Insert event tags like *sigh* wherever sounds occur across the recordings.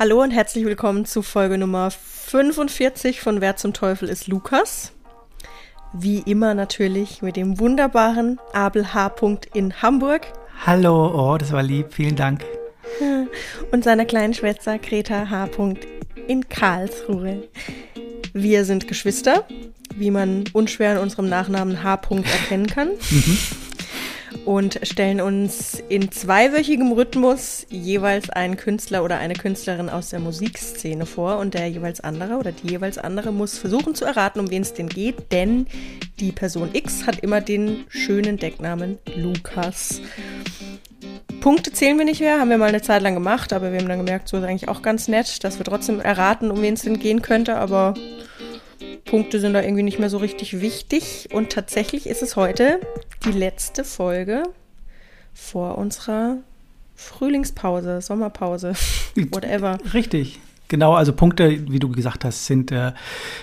Hallo und herzlich willkommen zu Folge Nummer 45 von Wer zum Teufel ist Lukas. Wie immer natürlich mit dem wunderbaren Abel H. in Hamburg. Hallo, oh, das war lieb, vielen Dank. *laughs* Und seiner kleinen Schwester Greta H. in Karlsruhe. Wir sind Geschwister, wie man unschwer in unserem Nachnamen H. erkennen kann. Und stellen uns in zweiwöchigem Rhythmus jeweils einen Künstler oder eine Künstlerin aus der Musikszene vor und der jeweils andere oder die jeweils andere muss versuchen zu erraten, um wen es denn geht, denn die Person X hat immer den schönen Decknamen Lukas. Punkte zählen wir nicht mehr, haben wir mal eine Zeit lang gemacht, aber wir haben dann gemerkt, so ist eigentlich auch ganz nett, dass wir trotzdem erraten, um wen es denn gehen könnte, aber Punkte sind da irgendwie nicht mehr so richtig wichtig. Und tatsächlich ist es heute die letzte Folge vor unserer Frühlingspause, Sommerpause, *laughs* whatever. Richtig. Genau, also Punkte, wie du gesagt hast, sind äh,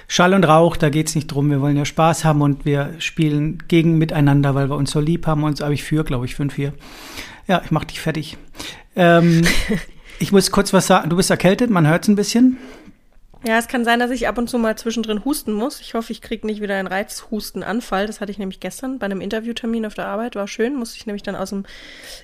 Schall und Rauch, da geht es nicht drum, wir wollen ja Spaß haben und wir spielen gegen miteinander, weil wir uns so lieb haben. Uns habe ich für, glaube ich, 5-4. Ja, ich mache dich fertig. Ähm, *laughs* ich muss kurz was sagen. Du bist erkältet, man hört es ein bisschen. Ja, es kann sein, dass ich ab und zu mal zwischendrin husten muss. Ich hoffe, ich kriege nicht wieder einen Reizhustenanfall. Das hatte ich nämlich gestern bei einem Interviewtermin auf der Arbeit. War schön. Musste ich nämlich dann aus dem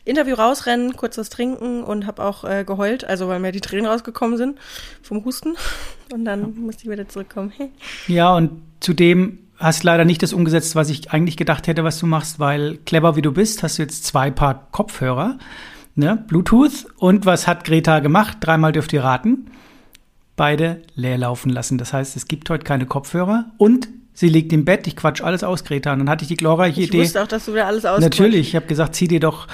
Interview rausrennen, kurz was trinken und habe auch äh, geheult, also weil mir die Tränen rausgekommen sind vom Husten. *laughs* Und dann musste ich wieder zurückkommen. *laughs* ja, und zudem hast leider nicht das umgesetzt, was ich eigentlich gedacht hätte, was du machst, weil clever wie du bist, hast du jetzt zwei Paar Kopfhörer, ne, Bluetooth. Und was hat Greta gemacht? Dreimal dürft ihr raten beide leer laufen lassen. Das heißt, es gibt heute keine Kopfhörer und sie liegt im Bett. Ich quatsch alles aus, Greta. Und dann hatte ich die glorreiche Idee. Ich wusste auch, dass du wieder alles aus. Natürlich. Ich habe gesagt, zieh dir doch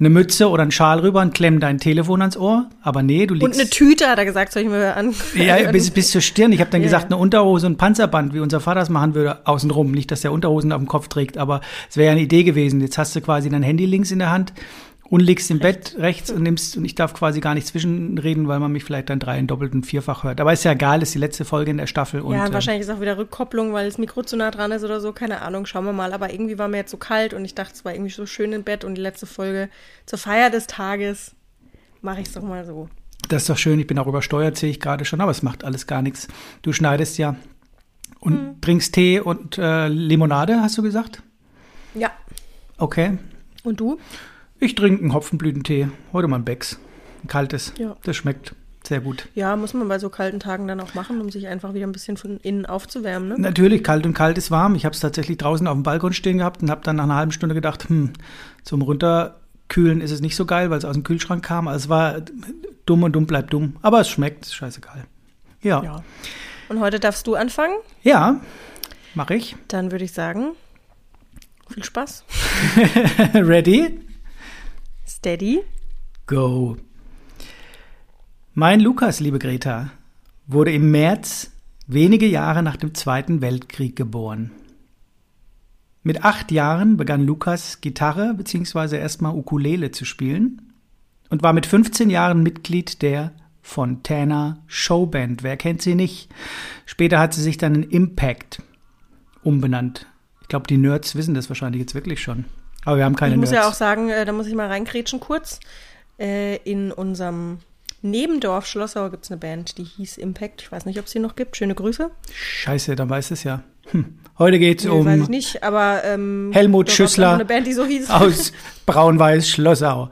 eine Mütze oder einen Schal rüber und klemm dein Telefon ans Ohr. Aber nee, du liegst. Und eine Tüte, hat er gesagt, soll ich mir an. Ja, *laughs* bis, bis zur Stirn. Ich habe dann ja, gesagt, eine Unterhose und Panzerband, wie unser Vater es machen würde, außenrum. Nicht, dass der Unterhosen auf dem Kopf trägt, aber es wäre ja eine Idee gewesen. Jetzt hast du quasi dein Handy links in der Hand und liegst im Bett rechts und nimmst und ich darf quasi gar nicht zwischenreden, weil man mich vielleicht dann drei, doppelt und vierfach hört. Aber ist ja egal, ist die letzte Folge in der Staffel. Und, ja, wahrscheinlich ist auch wieder Rückkopplung, weil das Mikro zu nah dran ist oder so. Keine Ahnung, schauen wir mal. Aber irgendwie war mir jetzt so kalt und ich dachte, es war irgendwie so schön im Bett und die letzte Folge zur Feier des Tages mache ich es doch mal so. Das ist doch schön. Ich bin auch übersteuert, sehe ich gerade schon, aber es macht alles gar nichts. Du schneidest ja und hm. trinkst Tee und äh, Limonade, hast du gesagt? Ja. Okay. Und du? Ich trinke einen Hopfenblütentee. Heute mal ein Becks. Ein kaltes. Ja. Das schmeckt sehr gut. Ja, muss man bei so kalten Tagen dann auch machen, um sich einfach wieder ein bisschen von innen aufzuwärmen. Ne? Natürlich, kalt und kalt ist warm. Ich habe es tatsächlich draußen auf dem Balkon stehen gehabt und habe dann nach einer halben Stunde gedacht, hm, zum Runterkühlen ist es nicht so geil, weil es aus dem Kühlschrank kam. Also es war dumm und dumm bleibt dumm. Aber es schmeckt, ist scheißegal. Ja. ja. Und heute darfst du anfangen? Ja, mache ich. Dann würde ich sagen, viel Spaß. *laughs* Ready? Steady. Go. Mein Lukas, liebe Greta, wurde im März wenige Jahre nach dem Zweiten Weltkrieg geboren. Mit acht Jahren begann Lukas Gitarre bzw. erstmal Ukulele zu spielen und war mit 15 Jahren Mitglied der Fontana Showband. Wer kennt sie nicht? Später hat sie sich dann in Impact umbenannt. Ich glaube, die Nerds wissen das wahrscheinlich jetzt wirklich schon. Aber wir haben keine Ich muss Nerds. ja auch sagen, äh, da muss ich mal reingrätschen kurz. Äh, in unserem Nebendorf Schlossau gibt es eine Band, die hieß Impact. Ich weiß nicht, ob es sie noch gibt. Schöne Grüße. Scheiße, dann weiß es ja. Hm. Heute geht es nee, um weiß ich nicht, aber, ähm, Helmut Schüssler eine Band, die so hieß. aus Braunweiß Schlossau.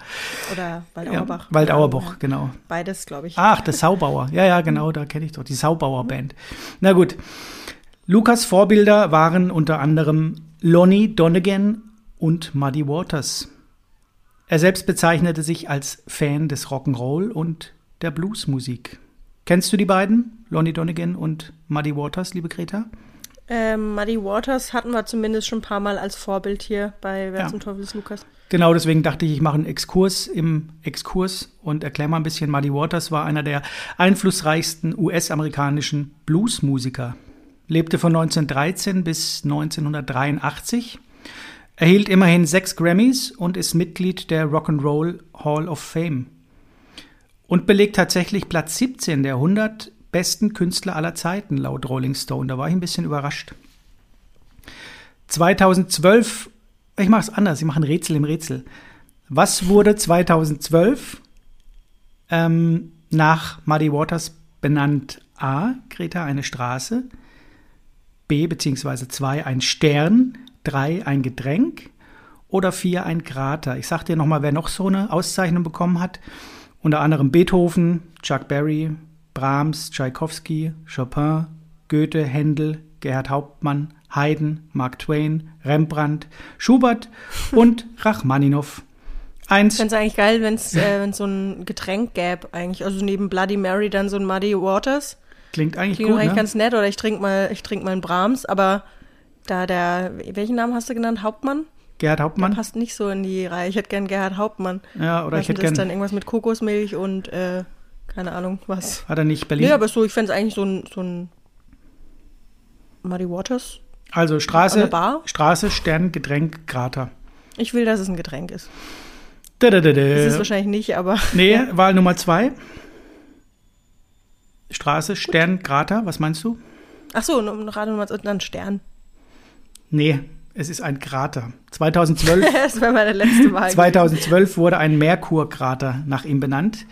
Oder Waldauerbach. Ja, Waldauerbach, genau. Beides, glaube ich. Ach, der Saubauer. Ja, ja, genau, da kenne ich doch die Saubauer Band. Na gut. Lukas Vorbilder waren unter anderem Lonnie Donegan und Muddy Waters. Er selbst bezeichnete sich als Fan des Rock'n'Roll und der Bluesmusik. Kennst du die beiden, Lonnie Donegan und Muddy Waters, liebe Greta? Ähm, Muddy Waters hatten wir zumindest schon ein paar Mal als Vorbild hier bei Wer ja. zum Teufel ist Lukas. Genau, deswegen dachte ich, ich mache einen Exkurs im Exkurs und erkläre mal ein bisschen. Muddy Waters war einer der einflussreichsten US-amerikanischen Bluesmusiker. Lebte von 1913 bis 1983 erhielt immerhin sechs Grammys und ist Mitglied der Rock'n'Roll Hall of Fame. Und belegt tatsächlich Platz 17 der 100 besten Künstler aller Zeiten laut Rolling Stone. Da war ich ein bisschen überrascht. 2012, ich mache es anders, ich mache ein Rätsel im Rätsel. Was wurde 2012 ähm, Nach Muddy Waters benannt A, Greta, eine Straße, B bzw. 2 ein Stern, 3 ein Getränk oder 4 ein Krater. Ich sag dir nochmal, wer noch so eine Auszeichnung bekommen hat. Unter anderem Beethoven, Chuck Berry, Brahms, Tschaikowski, Chopin, Goethe, Händel, Gerhard Hauptmann, Haydn, Mark Twain, Rembrandt, Schubert und *laughs* Rachmaninow. Eins. Ich fände es eigentlich geil, wenn es äh, so ein Getränk gäbe, eigentlich. Also neben Bloody Mary dann so ein Muddy Waters. Klingt eigentlich Klingt gut. eigentlich ne? ganz nett. Oder ich trinke mal, ich trinke mal einen Brahms, aber da der, welchen Namen hast du genannt? Hauptmann? Gerhard Hauptmann? Der passt nicht so in die Reihe. Ich hätte gern Gerhard Hauptmann. Ja, oder ich hätte gern. dann irgendwas mit Kokosmilch und äh, keine Ahnung was. Hat er nicht Berlin? Nee, aber so, ich fände es eigentlich so ein, so ein Muddy Waters. also Straße? Straße, Stern, Getränk, Krater. Ich will, dass es ein Getränk ist. Da, da, da, Das ist da. wahrscheinlich nicht, aber *laughs* Nee, Wahl Nummer zwei. Straße, Stern, Krater, was meinst du? ach so, noch gerade nochmal dann Stern. Nee, es ist ein Krater. 2012 *laughs* das wäre meine letzte Wahl. 2012 wurde ein Merkurkrater nach ihm benannt.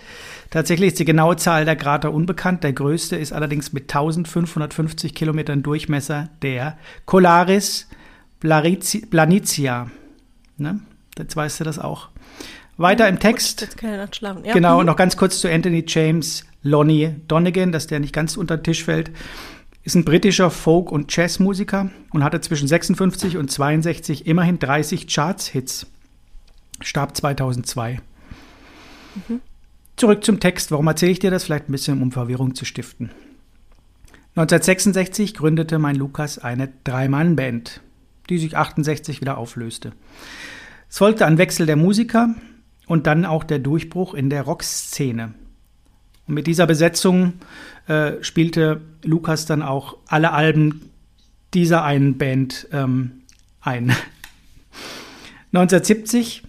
Tatsächlich ist die genaue Zahl der Krater unbekannt. Der größte ist allerdings mit 1550 Kilometern Durchmesser der Colaris Plarizi- Planitia. Ne? Jetzt weißt du das auch. Weiter im Text. Jetzt kann ich Nacht schlafen. Ja. Genau, mhm. und noch ganz kurz zu Anthony James Lonnie Donegan, dass der nicht ganz unter den Tisch fällt. Ist ein britischer Folk- und Jazzmusiker und hatte zwischen 56 und 62 immerhin 30 Charts-Hits. Starb 2002. Zurück zum Text. Warum erzähle ich dir das? Vielleicht ein bisschen, um Verwirrung zu stiften. 1966 gründete mein Lukas eine Drei-Mann-Band, die sich 68 wieder auflöste. Es folgte ein Wechsel der Musiker und dann auch der Durchbruch in der Rockszene. Und mit dieser Besetzung äh, spielte Lukas dann auch alle Alben dieser einen Band ähm, ein. *laughs* 1970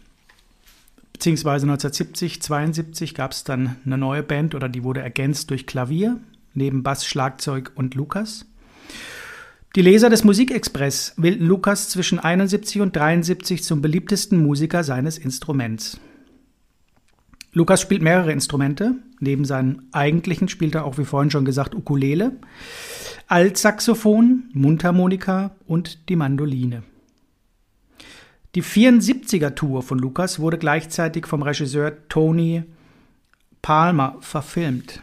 beziehungsweise 1970, 72 gab es dann eine neue Band oder die wurde ergänzt durch Klavier, neben Bass, Schlagzeug und Lukas. Die Leser des Musikexpress wählten Lukas zwischen 71 und 73 zum beliebtesten Musiker seines Instruments. Lukas spielt mehrere Instrumente. Neben seinem eigentlichen spielt er auch, wie vorhin schon gesagt, Ukulele, Altsaxophon, Mundharmonika und die Mandoline. Die 74er-Tour von Lukas wurde gleichzeitig vom Regisseur Tony Palmer verfilmt.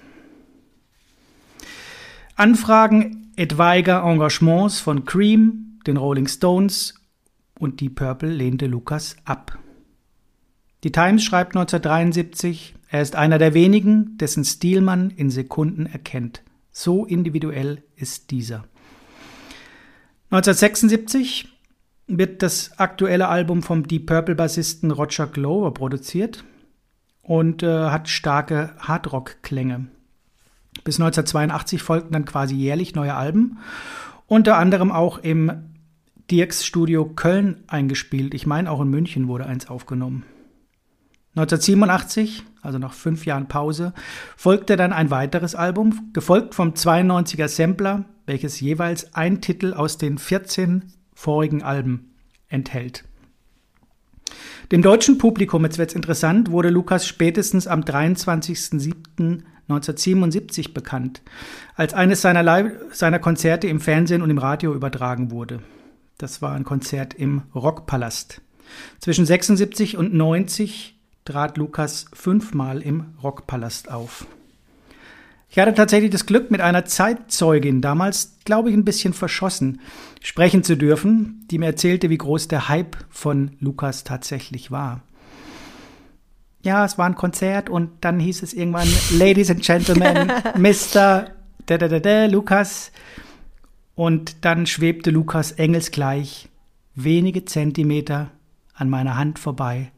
Anfragen etwaiger Engagements von Cream, den Rolling Stones und Deep Purple lehnte Lukas ab. Die Times schreibt 1973, er ist einer der wenigen, dessen Stil man in Sekunden erkennt. So individuell ist dieser. 1976 wird das aktuelle Album vom Deep Purple-Bassisten Roger Glover produziert und äh, hat starke Hardrock-Klänge. Bis 1982 folgten dann quasi jährlich neue Alben, unter anderem auch im Dirks Studio Köln eingespielt. Ich meine, auch in München wurde eins aufgenommen. 1987, also nach fünf Jahren Pause, folgte dann ein weiteres Album, gefolgt vom 92er Sampler, welches jeweils ein Titel aus den 14 vorigen Alben enthält. Dem deutschen Publikum, jetzt wird's interessant, wurde Lukas spätestens am 23.07.1977 bekannt, als eines seiner, seiner Konzerte im Fernsehen und im Radio übertragen wurde. Das war ein Konzert im Rockpalast. Zwischen 76 und 90 trat Lukas fünfmal im Rockpalast auf. Ich hatte tatsächlich das Glück, mit einer Zeitzeugin, damals glaube ich ein bisschen verschossen, sprechen zu dürfen, die mir erzählte, wie groß der Hype von Lukas tatsächlich war. Ja, es war ein Konzert und dann hieß es irgendwann, *laughs* Ladies and Gentlemen, Mr. Da, da, da, da, Lukas. Und dann schwebte Lukas engelsgleich wenige Zentimeter an meiner Hand vorbei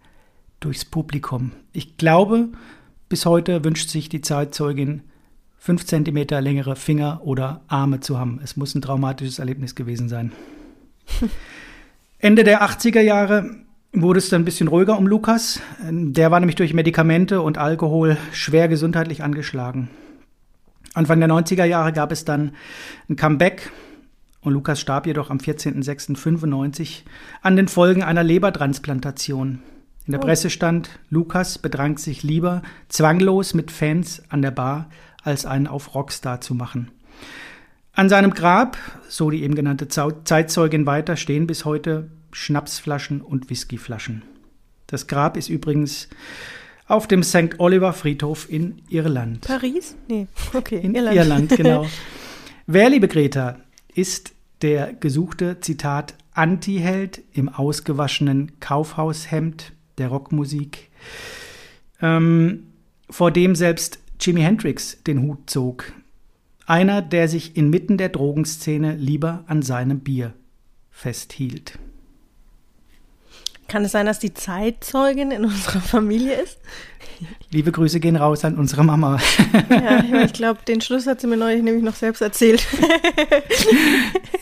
durchs Publikum. Ich glaube, bis heute wünscht sich die Zeitzeugin fünf Zentimeter längere Finger oder Arme zu haben. Es muss ein traumatisches Erlebnis gewesen sein. *laughs* Ende der 80er Jahre wurde es dann ein bisschen ruhiger um Lukas. Der war nämlich durch Medikamente und Alkohol schwer gesundheitlich angeschlagen. Anfang der 90er Jahre gab es dann ein Comeback und Lukas starb jedoch am 14.06.95 an den Folgen einer Lebertransplantation. In der Presse stand, Lukas bedrang sich lieber zwanglos mit Fans an der Bar, als einen auf Rockstar zu machen. An seinem Grab, so die eben genannte Zeitzeugin weiter, stehen bis heute Schnapsflaschen und Whiskyflaschen. Das Grab ist übrigens auf dem St. Oliver Friedhof in Irland. Paris? Nee, okay. In Irland, Irland *laughs* genau. Wer, liebe Greta, ist der gesuchte, Zitat, Anti-Held im ausgewaschenen Kaufhaushemd der Rockmusik, ähm, vor dem selbst Jimi Hendrix den Hut zog. Einer, der sich inmitten der Drogenszene lieber an seinem Bier festhielt. Kann es sein, dass die Zeitzeugin in unserer Familie ist? Liebe Grüße gehen raus an unsere Mama. Ja, ich glaube, den Schluss hat sie mir neulich nämlich noch selbst erzählt.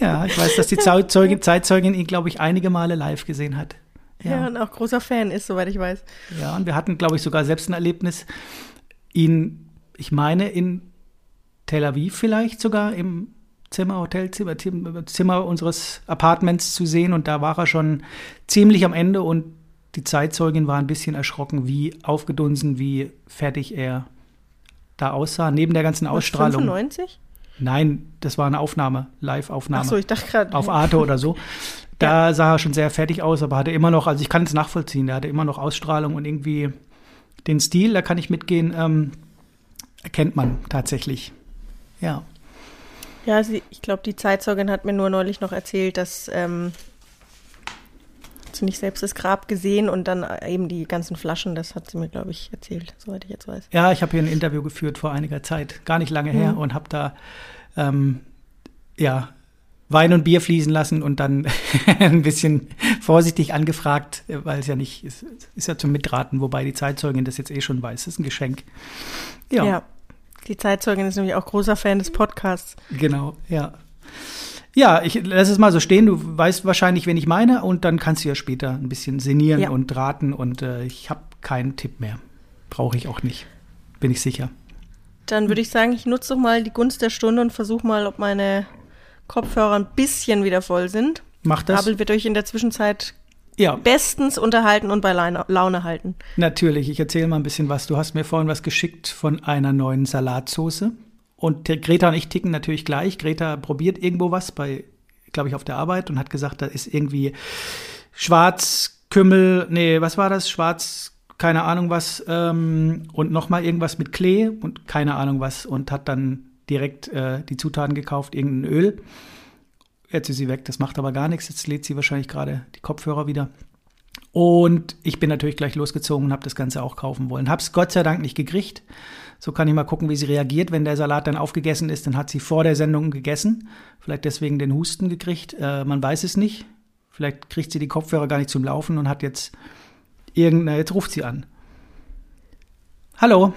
Ja, ich weiß, dass die Zeitzeugin, Zeitzeugin ihn, glaube ich, einige Male live gesehen hat. Ja. ja, und auch großer Fan ist, soweit ich weiß. Ja, und wir hatten, glaube ich, sogar selbst ein Erlebnis, ihn, ich meine, in Tel Aviv vielleicht sogar im Zimmer, Hotelzimmer, Zimmer unseres Apartments zu sehen. Und da war er schon ziemlich am Ende und die Zeitzeugin war ein bisschen erschrocken, wie aufgedunsen, wie fertig er da aussah, neben der ganzen Ausstrahlung. 95? Nein, das war eine Aufnahme, Live-Aufnahme. Ach so, ich dachte gerade. Auf Arte oder so. *laughs* Da ja. sah er schon sehr fertig aus, aber hatte immer noch, also ich kann es nachvollziehen, der hatte immer noch Ausstrahlung und irgendwie den Stil, da kann ich mitgehen, ähm, erkennt man tatsächlich. Ja. Ja, sie, ich glaube, die Zeitzeugin hat mir nur neulich noch erzählt, dass ähm, sie nicht selbst das Grab gesehen und dann eben die ganzen Flaschen, das hat sie mir, glaube ich, erzählt, soweit ich jetzt weiß. Ja, ich habe hier ein Interview geführt vor einiger Zeit, gar nicht lange her, mhm. und habe da ähm, ja Wein und Bier fließen lassen und dann *laughs* ein bisschen vorsichtig angefragt, weil es ja nicht, ist, ist ja zum Mitraten, wobei die Zeitzeugin das jetzt eh schon weiß. Das ist ein Geschenk. Ja. ja. Die Zeitzeugin ist nämlich auch großer Fan des Podcasts. Genau, ja. Ja, ich lass es mal so stehen. Du weißt wahrscheinlich, wen ich meine, und dann kannst du ja später ein bisschen sinnieren ja. und raten. Und äh, ich habe keinen Tipp mehr. Brauche ich auch nicht. Bin ich sicher. Dann würde ich sagen, ich nutze doch mal die Gunst der Stunde und versuche mal, ob meine Kopfhörer ein bisschen wieder voll sind. Mach das. Abel wird euch in der Zwischenzeit ja. bestens unterhalten und bei Laune halten. Natürlich, ich erzähle mal ein bisschen was. Du hast mir vorhin was geschickt von einer neuen Salatsauce. Und Greta und ich ticken natürlich gleich. Greta probiert irgendwo was bei, glaube ich, auf der Arbeit und hat gesagt, da ist irgendwie Schwarzkümmel, nee, was war das? Schwarz, keine Ahnung was, ähm, und nochmal irgendwas mit Klee und keine Ahnung was und hat dann direkt äh, die Zutaten gekauft, irgendein Öl Jetzt ist sie weg, das macht aber gar nichts. Jetzt lädt sie wahrscheinlich gerade die Kopfhörer wieder. Und ich bin natürlich gleich losgezogen und habe das Ganze auch kaufen wollen. Habe es Gott sei Dank nicht gekriegt. So kann ich mal gucken, wie sie reagiert. Wenn der Salat dann aufgegessen ist, dann hat sie vor der Sendung gegessen. Vielleicht deswegen den Husten gekriegt. Äh, man weiß es nicht. Vielleicht kriegt sie die Kopfhörer gar nicht zum Laufen und hat jetzt irgendeine. Jetzt ruft sie an. Hallo.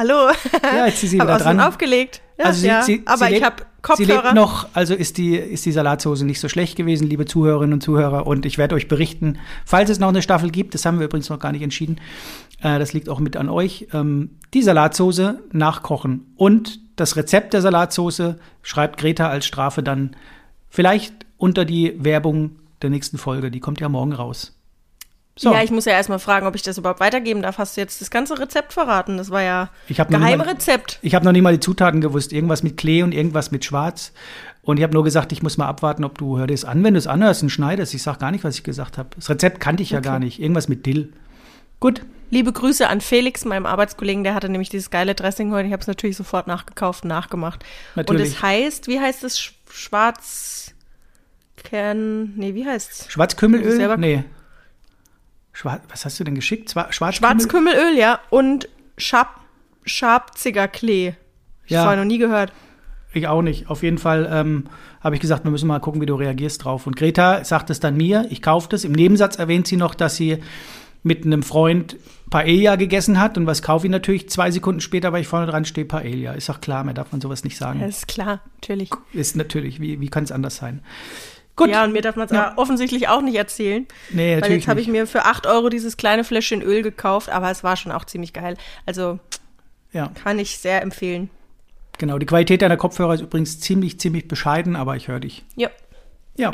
Hallo. Ja, jetzt ist sie wieder dran. aufgelegt. Ja, also sie, ja, sie, aber sie ich habe Kopfhörer. Sie lebt noch, also ist die, ist die Salatsauce nicht so schlecht gewesen, liebe Zuhörerinnen und Zuhörer. Und ich werde euch berichten, falls es noch eine Staffel gibt, das haben wir übrigens noch gar nicht entschieden, äh, das liegt auch mit an euch, ähm, die Salatsauce nachkochen. Und das Rezept der Salatsauce schreibt Greta als Strafe dann vielleicht unter die Werbung der nächsten Folge. Die kommt ja morgen raus. So. Ja, ich muss ja erstmal fragen, ob ich das überhaupt weitergeben darf. Hast du jetzt das ganze Rezept verraten? Das war ja Geheimrezept. Ich habe noch nie mal die Zutaten gewusst. Irgendwas mit Klee und irgendwas mit Schwarz. Und ich habe nur gesagt, ich muss mal abwarten, ob du hör das an, wenn du es anhörst und schneidest. Ich sage gar nicht, was ich gesagt habe. Das Rezept kannte ich ja gar nicht. Irgendwas mit Dill. Gut. Liebe Grüße an Felix, meinem Arbeitskollegen, der hatte nämlich dieses geile Dressing heute. Ich habe es natürlich sofort nachgekauft und nachgemacht. Natürlich. Und es heißt, wie heißt es? Schwarzkern, nee, wie heißt's? Schwarzkümmelöl? Nee. Schwar was hast du denn geschickt? Schwarzkümmel? Schwarzkümmelöl, ja. Und Schab Schabziger Klee. Ich ja. habe noch nie gehört. Ich auch nicht. Auf jeden Fall ähm, habe ich gesagt, wir müssen mal gucken, wie du reagierst drauf. Und Greta sagt es dann mir, ich kaufe das. Im Nebensatz erwähnt sie noch, dass sie mit einem Freund Paella gegessen hat. Und was kaufe ich natürlich zwei Sekunden später, weil ich vorne dran stehe, Paella. Ist doch klar, mehr darf man sowas nicht sagen. Ja, ist klar, natürlich. Ist natürlich, wie, wie kann es anders sein? Gut. Ja, und mir darf man es ja. offensichtlich auch nicht erzählen. Nee, natürlich Weil jetzt habe ich mir für 8 Euro dieses kleine Fläschchen Öl gekauft, aber es war schon auch ziemlich geil. Also ja. kann ich sehr empfehlen. Genau, die Qualität deiner Kopfhörer ist übrigens ziemlich, ziemlich bescheiden, aber ich höre dich. Ja. Ja.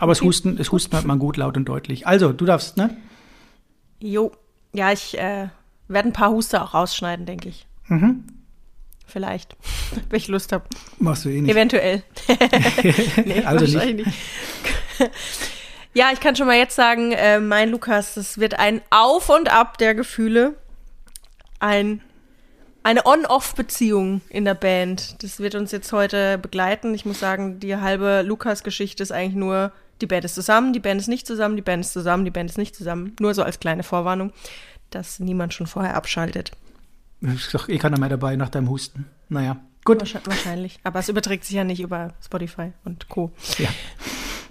Aber es Husten, es Husten hört man gut, laut und deutlich. Also, du darfst, ne? Jo, ja, ich äh, werde ein paar Huster auch rausschneiden, denke ich. Mhm. Vielleicht, *laughs* wenn ich Lust habe. Machst du eh nicht. Eventuell. *laughs* *laughs* nee, Also nicht. wahrscheinlich nicht. ja, ich kann schon mal jetzt sagen, äh, mein Lukas, das wird ein Auf und Ab der Gefühle. Ein, eine On-Off-Beziehung in der Band. Das wird uns jetzt heute begleiten. Ich muss sagen, die halbe Lukas-Geschichte ist eigentlich nur, die Band ist zusammen, die Band ist nicht zusammen, die Band ist zusammen, die Band ist nicht zusammen. Nur so als kleine Vorwarnung, dass niemand schon vorher abschaltet. Ist doch eh keiner mehr dabei nach deinem Husten. Naja, gut. Wahrscheinlich. wahrscheinlich. Aber es überträgt sich ja nicht über Spotify und Co. Ja,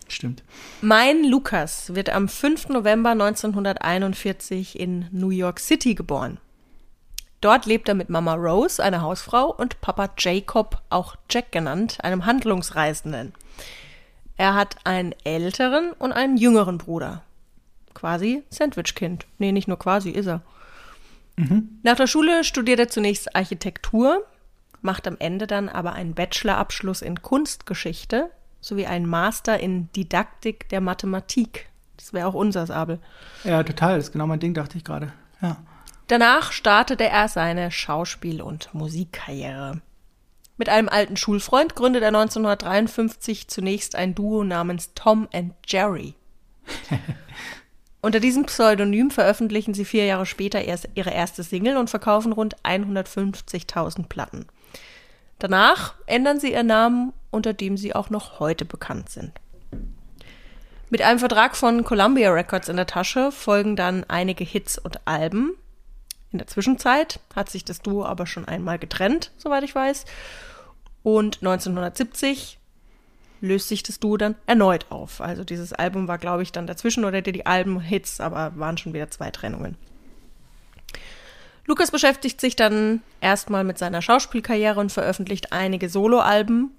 stimmt. Mein Lukas wird am 5. November 1941 in New York City geboren. Dort lebt er mit Mama Rose, einer Hausfrau, und Papa Jacob, auch Jack genannt, einem Handlungsreisenden. Er hat einen älteren und einen jüngeren Bruder. Quasi Sandwichkind. Nee, nicht nur quasi, ist er. Nach der Schule studiert er zunächst Architektur, macht am Ende dann aber einen Bachelorabschluss in Kunstgeschichte sowie einen Master in Didaktik der Mathematik. Das wäre auch unser Abel. Ja, total. Das ist genau mein Ding, dachte ich gerade. Ja. Danach startete er seine Schauspiel- und Musikkarriere. Mit einem alten Schulfreund gründet er 1953 zunächst ein Duo namens Tom and Jerry. *laughs* Unter diesem Pseudonym veröffentlichen sie vier Jahre später erst ihre erste Single und verkaufen rund 150.000 Platten. Danach ändern sie ihren Namen, unter dem sie auch noch heute bekannt sind. Mit einem Vertrag von Columbia Records in der Tasche folgen dann einige Hits und Alben. In der Zwischenzeit hat sich das Duo aber schon einmal getrennt, soweit ich weiß. Und 1970 löst sich das Duo dann erneut auf. Also dieses Album war, glaube ich, dann dazwischen oder die Alben-Hits, aber waren schon wieder zwei Trennungen. Lukas beschäftigt sich dann erstmal mit seiner Schauspielkarriere und veröffentlicht einige Soloalben.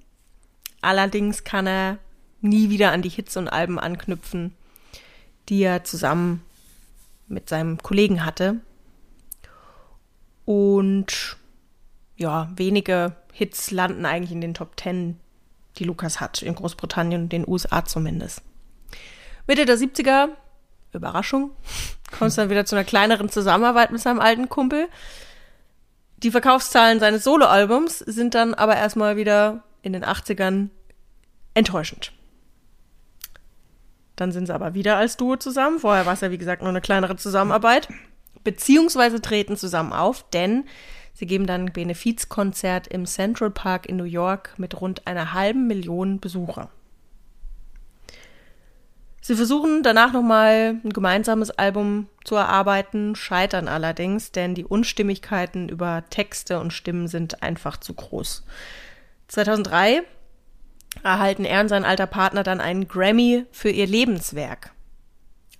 Allerdings kann er nie wieder an die Hits und Alben anknüpfen, die er zusammen mit seinem Kollegen hatte. Und ja, wenige Hits landen eigentlich in den Top Ten, die Lukas hat, in Großbritannien und den USA zumindest. Mitte der 70er, Überraschung, *laughs* kommt es dann wieder zu einer kleineren Zusammenarbeit mit seinem alten Kumpel. Die Verkaufszahlen seines Soloalbums sind dann aber erstmal wieder in den 80ern enttäuschend. Dann sind sie aber wieder als Duo zusammen. Vorher war es ja, wie gesagt, nur eine kleinere Zusammenarbeit. Beziehungsweise treten zusammen auf, denn sie geben dann ein Benefizkonzert im Central Park in New York mit rund einer halben Million Besucher. Sie versuchen danach nochmal ein gemeinsames Album zu erarbeiten, scheitern allerdings, denn die Unstimmigkeiten über Texte und Stimmen sind einfach zu groß. 2003 erhalten er und sein alter Partner dann einen Grammy für ihr Lebenswerk.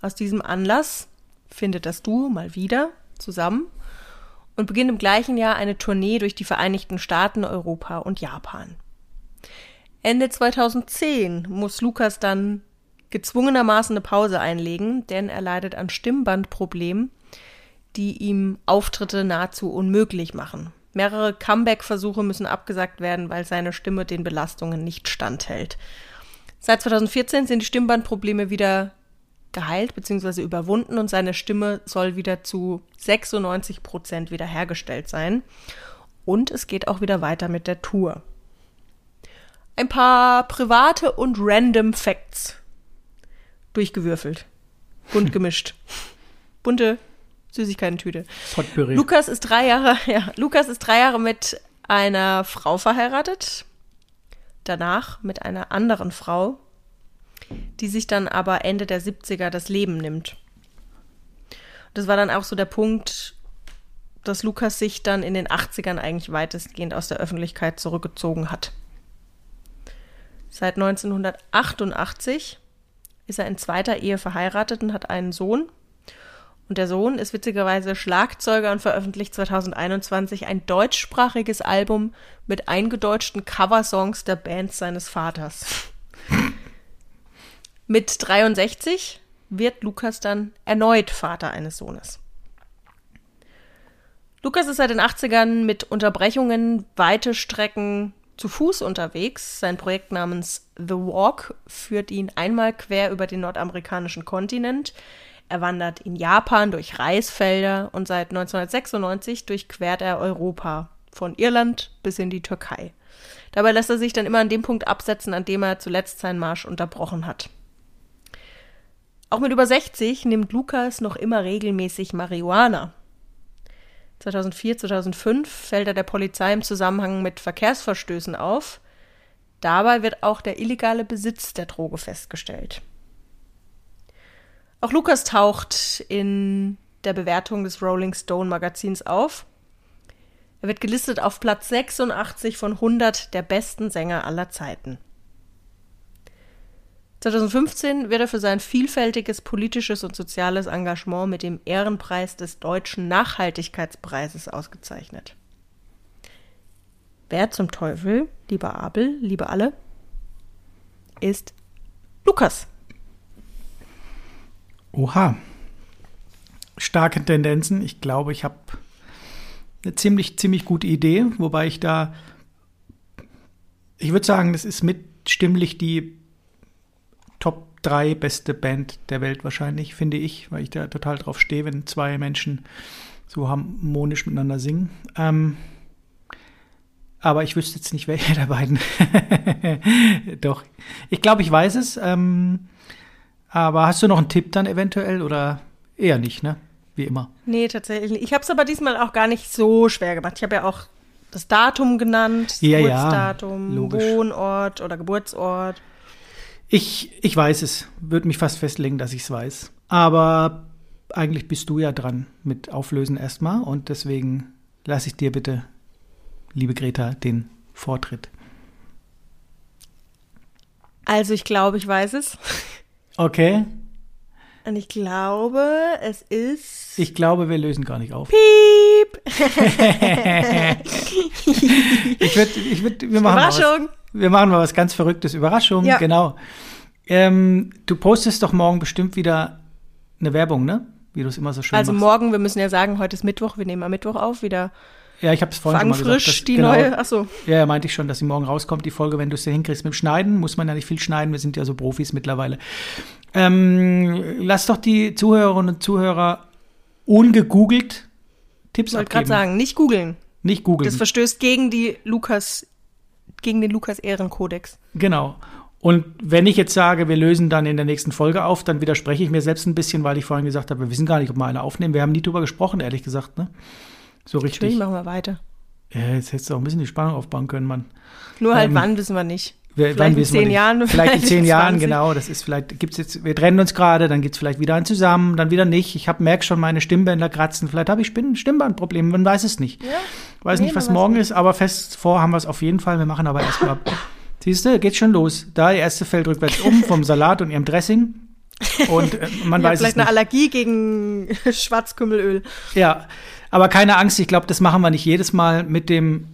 Aus diesem Anlass findet das Duo mal wieder zusammen und beginnt im gleichen Jahr eine Tournee durch die Vereinigten Staaten, Europa und Japan. Ende 2010 muss Lukas dann gezwungenermaßen eine Pause einlegen, denn er leidet an Stimmbandproblemen, die ihm Auftritte nahezu unmöglich machen. Mehrere Comeback-Versuche müssen abgesagt werden, weil seine Stimme den Belastungen nicht standhält. Seit 2014 sind die Stimmbandprobleme wieder geheilt bzw. überwunden und seine Stimme soll wieder zu 96 Prozent wiederhergestellt sein. Und es geht auch wieder weiter mit der Tour. Ein paar private und random Facts durchgewürfelt. Bunt *laughs* gemischt. Bunte Süßigkeiten-Tüte. Potpourri. Lukas ist drei Jahre, *laughs* ja, Lukas ist drei Jahre mit einer Frau verheiratet. Danach mit einer anderen Frau, die sich dann aber Ende der 70er das Leben nimmt. Das war dann auch so der Punkt, dass Lukas sich dann in den 80ern eigentlich weitestgehend aus der Öffentlichkeit zurückgezogen hat. Seit 1988 ist er in zweiter Ehe verheiratet und hat einen Sohn. Und der Sohn ist witzigerweise Schlagzeuger und veröffentlicht 2021 ein deutschsprachiges Album mit eingedeutschten Coversongs der Band seines Vaters. Mit 63 wird Lukas dann erneut Vater eines Sohnes. Lukas ist seit den 80ern mit Unterbrechungen weite Strecken zu Fuß unterwegs. Sein Projekt namens The Walk führt ihn einmal quer über den nordamerikanischen Kontinent. Er wandert in Japan durch Reisfelder und seit 1996 durchquert er Europa, von Irland bis in die Türkei. Dabei lässt er sich dann immer an dem Punkt absetzen, an dem er zuletzt seinen Marsch unterbrochen hat. Auch mit über 60 nimmt Lukas noch immer regelmäßig Marihuana. 2004, 2005 fällt er der Polizei im Zusammenhang mit Verkehrsverstößen auf. Dabei wird auch der illegale Besitz der Droge festgestellt. Auch Lukas taucht in der Bewertung des Rolling Stone Magazins auf. Er wird gelistet auf Platz 86 von 100 der besten Sänger aller Zeiten. 2015 wird er für sein vielfältiges politisches und soziales Engagement mit dem Ehrenpreis des Deutschen Nachhaltigkeitspreises ausgezeichnet. Wer zum Teufel, lieber Abel, liebe alle, ist Lukas. Oha. Starke Tendenzen. Ich glaube, ich habe eine ziemlich, ziemlich gute Idee, wobei ich da, ich würde sagen, das ist mit stimmlich die Top 3 beste Band der Welt wahrscheinlich, finde ich, weil ich da total drauf stehe, wenn zwei Menschen so harmonisch miteinander singen. Ähm, aber ich wüsste jetzt nicht, *laughs* welche der beiden. *laughs* Doch, ich glaube, ich weiß es. Ähm, aber hast du noch einen Tipp dann eventuell oder eher nicht, ne? Wie immer. Nee, tatsächlich nicht. Ich habe es aber diesmal auch gar nicht so schwer gemacht. Ich habe ja auch das Datum genannt, das ja, Geburtsdatum, ja, Wohnort oder Geburtsort. Ich, ich weiß es. Würde mich fast festlegen, dass ich es weiß. Aber eigentlich bist du ja dran mit Auflösen erstmal und deswegen lasse ich dir bitte, liebe Greta, den Vortritt. Also ich glaube, ich weiß es. Okay. Und ich glaube, es ist. Ich glaube, wir lösen gar nicht auf. Piep! *laughs* ich würde, ich würd, wir machen Überraschung! Wir machen mal was ganz Verrücktes. Überraschung, Ja. genau. Ähm, du postest doch morgen bestimmt wieder eine Werbung, ne? Wie du es immer so schön Also machst. morgen, wir müssen ja sagen, heute ist Mittwoch, wir nehmen am Mittwoch auf, wieder Ja, ich habe es vorhin schon mal fangfrisch, gesagt. dass- die genau, neue. Achso, Ja, ja, meinte ich schon, dass sie morgen rauskommt, die Folge, wenn du es ja hinkriegst mit dem Schneiden. Muss man ja nicht viel schneiden, wir sind ja so Profis mittlerweile. Ähm, lass doch die Zuhörerinnen und Zuhörer ungegoogelt Tipps ich wollte gerade abgeben. sagen, nicht googeln. Nicht googeln. Das verstößt gegen die Lukas, gegen den Lukas-Ehrenkodex. Genau. Und wenn ich jetzt sage, wir lösen dann in der nächsten Folge auf, dann widerspreche ich mir selbst ein bisschen, weil ich vorhin gesagt habe, wir wissen gar nicht, ob wir eine aufnehmen. Wir haben nie drüber gesprochen, ehrlich gesagt, ne? So Natürlich richtig. machen wir weiter. Ja, jetzt hättest du auch ein bisschen die Spannung aufbauen können, Mann. Nur halt Ähm, wann wissen wir nicht. Vielleicht wann in zehn. Jahren, Vielleicht in *laughs* zehn Jahren, 20. genau. Das ist vielleicht, gibt's jetzt, wir trennen uns gerade, dann gibt's vielleicht wieder ein zusammen, dann wieder nicht. Ich hab, merk schon meine Stimmbänder kratzen. Vielleicht habe ich Stimmbandprobleme, man weiß es nicht. Ja. Weiß Nee, nicht, was morgen nicht. ist, aber fest vor haben wir es auf jeden Fall. Wir machen aber erstmal. Siehst du, geht schon los. Da die erste fällt rückwärts um vom Salat und ihrem Dressing. Und äh, man habe weiß es vielleicht nicht. eine Allergie gegen *laughs* Schwarzkümmelöl. Ja, aber keine Angst, ich glaube, das machen wir nicht jedes Mal mit dem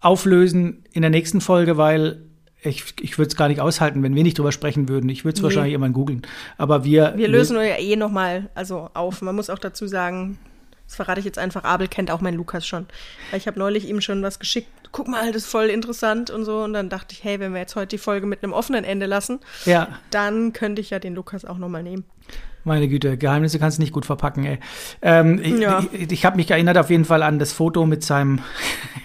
Auflösen in der nächsten Folge, weil ich, ich würde es gar nicht aushalten, wenn wir nicht drüber sprechen würden. Ich würde es Nee. wahrscheinlich immer googeln. Aber wir, Wir lösen nur ja eh nochmal also auf. Man muss auch dazu sagen, das verrate ich jetzt einfach, Abel kennt auch meinen Lukas schon. Weil ich habe neulich ihm schon was geschickt. Guck mal, das ist voll interessant und so. Und dann dachte ich, hey, wenn wir jetzt heute die Folge mit einem offenen Ende lassen, Ja, dann könnte ich ja den Lukas auch nochmal nehmen. meine Güte, Geheimnisse kannst du nicht gut verpacken, ey. Ähm, ich Ja. ich, ich habe mich erinnert auf jeden Fall an das Foto mit seinem. *laughs*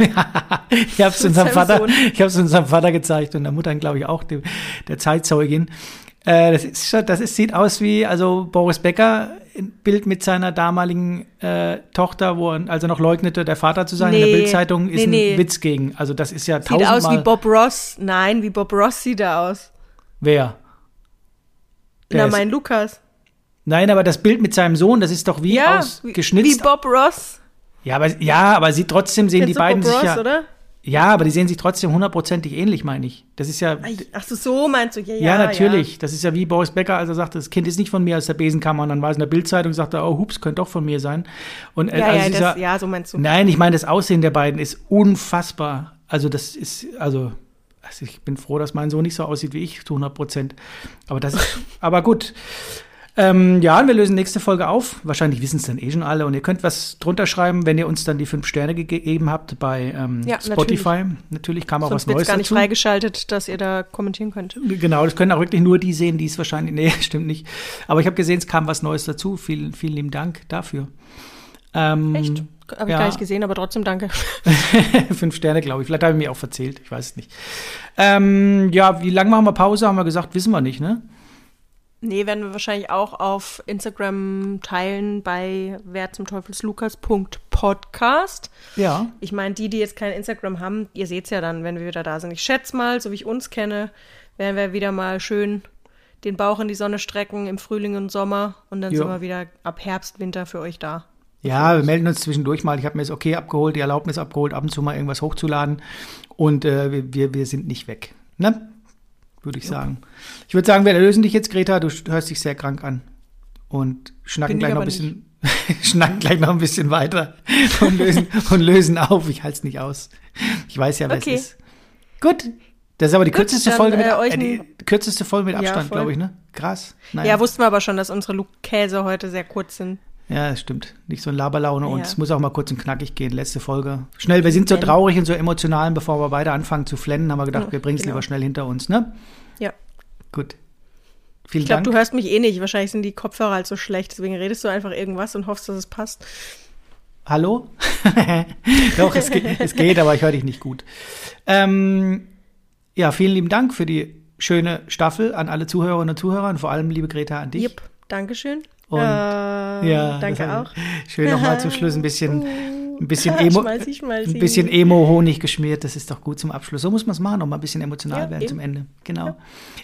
ich habe es unserem Vater, Sohn. ich habe es unserem Vater gezeigt und der Mutter, glaube ich, auch dem, der Zeitzeugin. Äh, das ist, das ist, sieht aus wie also Boris Becker Bild mit seiner damaligen äh, Tochter, wo er also noch leugnete, der Vater zu sein. In der Nee, Bildzeitung ist nee, ein nee. Witz gegen. Also das ist ja Sieht aus wie tausendmal. Bob Ross. Nein, wie Bob Ross sieht er aus. Wer? Der Na, ist- mein Lukas. Nein, aber das Bild mit seinem Sohn, das ist doch wie Ja, ausgeschnitzt. wie Bob Ross. Ja, aber, ja, aber sie trotzdem sehen die Kennst du beiden Bob sich Ross, ja. oder? Ja, aber die sehen sich trotzdem hundertprozentig ähnlich, meine ich. Das ist ja. Ach so, so meinst du? Ja, Ja, natürlich. Das ist ja wie Boris Becker, als er sagte, das Kind ist nicht von mir aus der Besenkammer. Und dann war es in der Bildzeitung, sagte er, oh, hups, könnte doch von mir sein. Und äh, Ja, also ja, das, ja, so meinst du. Nein, ich meine, das Aussehen der beiden ist unfassbar. Also das ist, also, also ich bin froh, dass mein Sohn nicht so aussieht wie ich, zu 100 Prozent. Aber das ist, *laughs* aber gut. Ähm, ja, wir lösen nächste Folge auf. Wahrscheinlich wissen es dann eh schon alle. Und ihr könnt was drunter schreiben, wenn ihr uns dann die fünf Sterne gegeben habt bei ähm, Ja, Spotify. natürlich. Natürlich, kam auch Sonst was Neues gar nicht dazu. freigeschaltet, dass ihr da kommentieren könnt. Genau, das können auch wirklich nur die sehen, die es wahrscheinlich. Nee, *laughs* stimmt nicht. Aber ich habe gesehen, es kam was Neues dazu. Vielen, vielen lieben Dank dafür. Ähm, Echt? Habe ich ja. gar nicht gesehen, aber trotzdem danke. *laughs* Fünf Sterne, glaube ich. Vielleicht habe ich mich auch verzählt. Ich weiß es nicht. Ähm, ja, wie lange machen wir Pause? Haben wir gesagt, wissen wir nicht, ne? Nee, werden wir wahrscheinlich auch auf Instagram teilen bei wer zum Teufels Lukas.podcast. Ja. Ich meine, die, die jetzt kein Instagram haben, ihr seht es ja dann, wenn wir wieder da sind. Ich schätze mal, so wie ich uns kenne, werden wir wieder mal schön den Bauch in die Sonne strecken im Frühling und Sommer und dann Ja. sind wir wieder ab Herbst, Winter für euch da. Ja, wir melden uns zwischendurch mal. Ich habe mir das Okay abgeholt, die Erlaubnis abgeholt, ab und zu mal irgendwas hochzuladen. Und äh, wir- wir, wir sind nicht weg. Ne? Würde ich sagen. Ich würde sagen, wir erlösen dich jetzt, Greta. Du hörst dich sehr krank an. Und schnacken Bin gleich noch ein bisschen, *laughs* schnacken gleich noch ein bisschen weiter und lösen, *laughs* und lösen auf. Ich halte es nicht aus. Ich weiß ja, wer Okay. es ist. Gut. Das ist aber die Gut, kürzeste dann, Folge mit, äh, äh, die kürzeste Folge mit Ja, Abstand, voll. glaube ich, ne? Krass. Naja. Ja, wussten wir aber schon, dass unsere Käse heute sehr kurz sind. Ja, das stimmt. Nicht so ein Laberlaune und Ja. es muss auch mal kurz und knackig gehen. Letzte Folge. Schnell, wir sind so traurig und so emotional, bevor wir beide anfangen zu flennen, haben wir gedacht, Ja, wir bringen es genau. lieber schnell hinter uns, ne? Ja. Gut. Vielen Ich glaube, du hörst mich eh nicht. Wahrscheinlich sind die Kopfhörer halt so schlecht. Deswegen redest du einfach irgendwas und hoffst, dass es passt. Hallo? *laughs* Doch, es geht, es geht, aber ich höre dich nicht gut. Ähm, ja, vielen lieben Dank für die schöne Staffel an alle Zuhörerinnen und Zuhörer und vor allem, liebe Greta, an dich. Jep, Dankeschön. Und- äh, Ja, danke auch. Schön nochmal zum Schluss ein bisschen, *laughs* ein bisschen *laughs* Emo, Schmalzi, schmalzi. ein bisschen Emo-Honig geschmiert. Das ist doch gut zum Abschluss. So muss man es machen, nochmal ein bisschen emotional Ja, werden eben. zum Ende. Genau.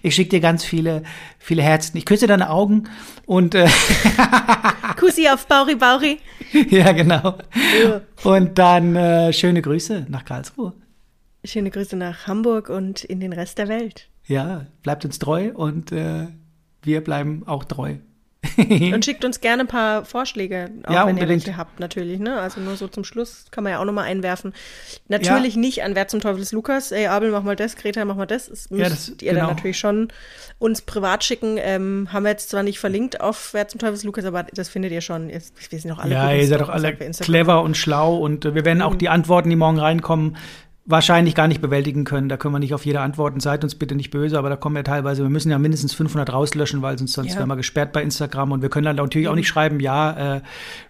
Ich schicke dir ganz viele, viele Herzen. Ich küsse deine Augen und äh, *laughs* Kussi auf Bauri Bauri. ja, genau. Und dann äh, schöne Grüße nach Karlsruhe. Schöne Grüße nach Hamburg und in den Rest der Welt. Ja, bleibt uns treu und äh, wir bleiben auch treu. *laughs* Und schickt uns gerne ein paar Vorschläge, auch Ja, wenn ihr unbedingt. welche habt, natürlich. Ne? Also nur so zum Schluss kann man ja auch nochmal einwerfen. Natürlich nicht an Wer zum Teufel ist Lukas. Ey, Abel, mach mal das, Greta, mach mal das. Das müsst Ja, das- ihr dann genau. natürlich schon uns privat schicken. Ähm, haben wir jetzt zwar nicht verlinkt auf Wer zum Teufel ist Lukas, aber das findet ihr schon. Ihr- Wir sind doch alle Ja, ihr seid doch alle clever und schlau und äh, wir werden auch die Antworten, die morgen reinkommen, wahrscheinlich gar nicht bewältigen können. Da können wir nicht auf jede antworten. Seid uns bitte nicht böse, aber da kommen ja teilweise, wir müssen ja mindestens 500 rauslöschen, weil sonst, sonst Ja. wären wir gesperrt bei Instagram und wir können dann natürlich auch nicht schreiben, ja, äh,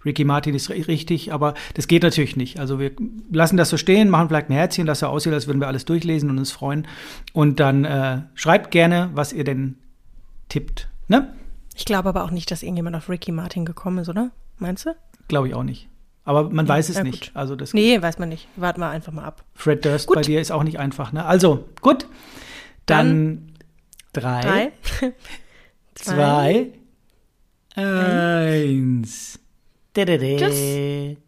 Ricky Martin ist ri- richtig, aber das geht natürlich nicht. Also wir lassen das so stehen, machen vielleicht ein Herzchen, dass er aussieht, als würden wir alles durchlesen und uns freuen. Und dann äh, schreibt gerne, was ihr denn tippt. Ne? Ich glaube aber auch nicht, dass irgendjemand auf Ricky Martin gekommen ist, oder? Meinst du? Glaube ich auch nicht. Aber man weiß es ja, nicht. Also das Nee, weiß man nicht. Warten wir einfach mal ab. Fred Durst Gut. bei dir ist auch nicht einfach, ne? Also, gut. Dann, drei, Drei, *laughs* zwei, eins. Tschüss.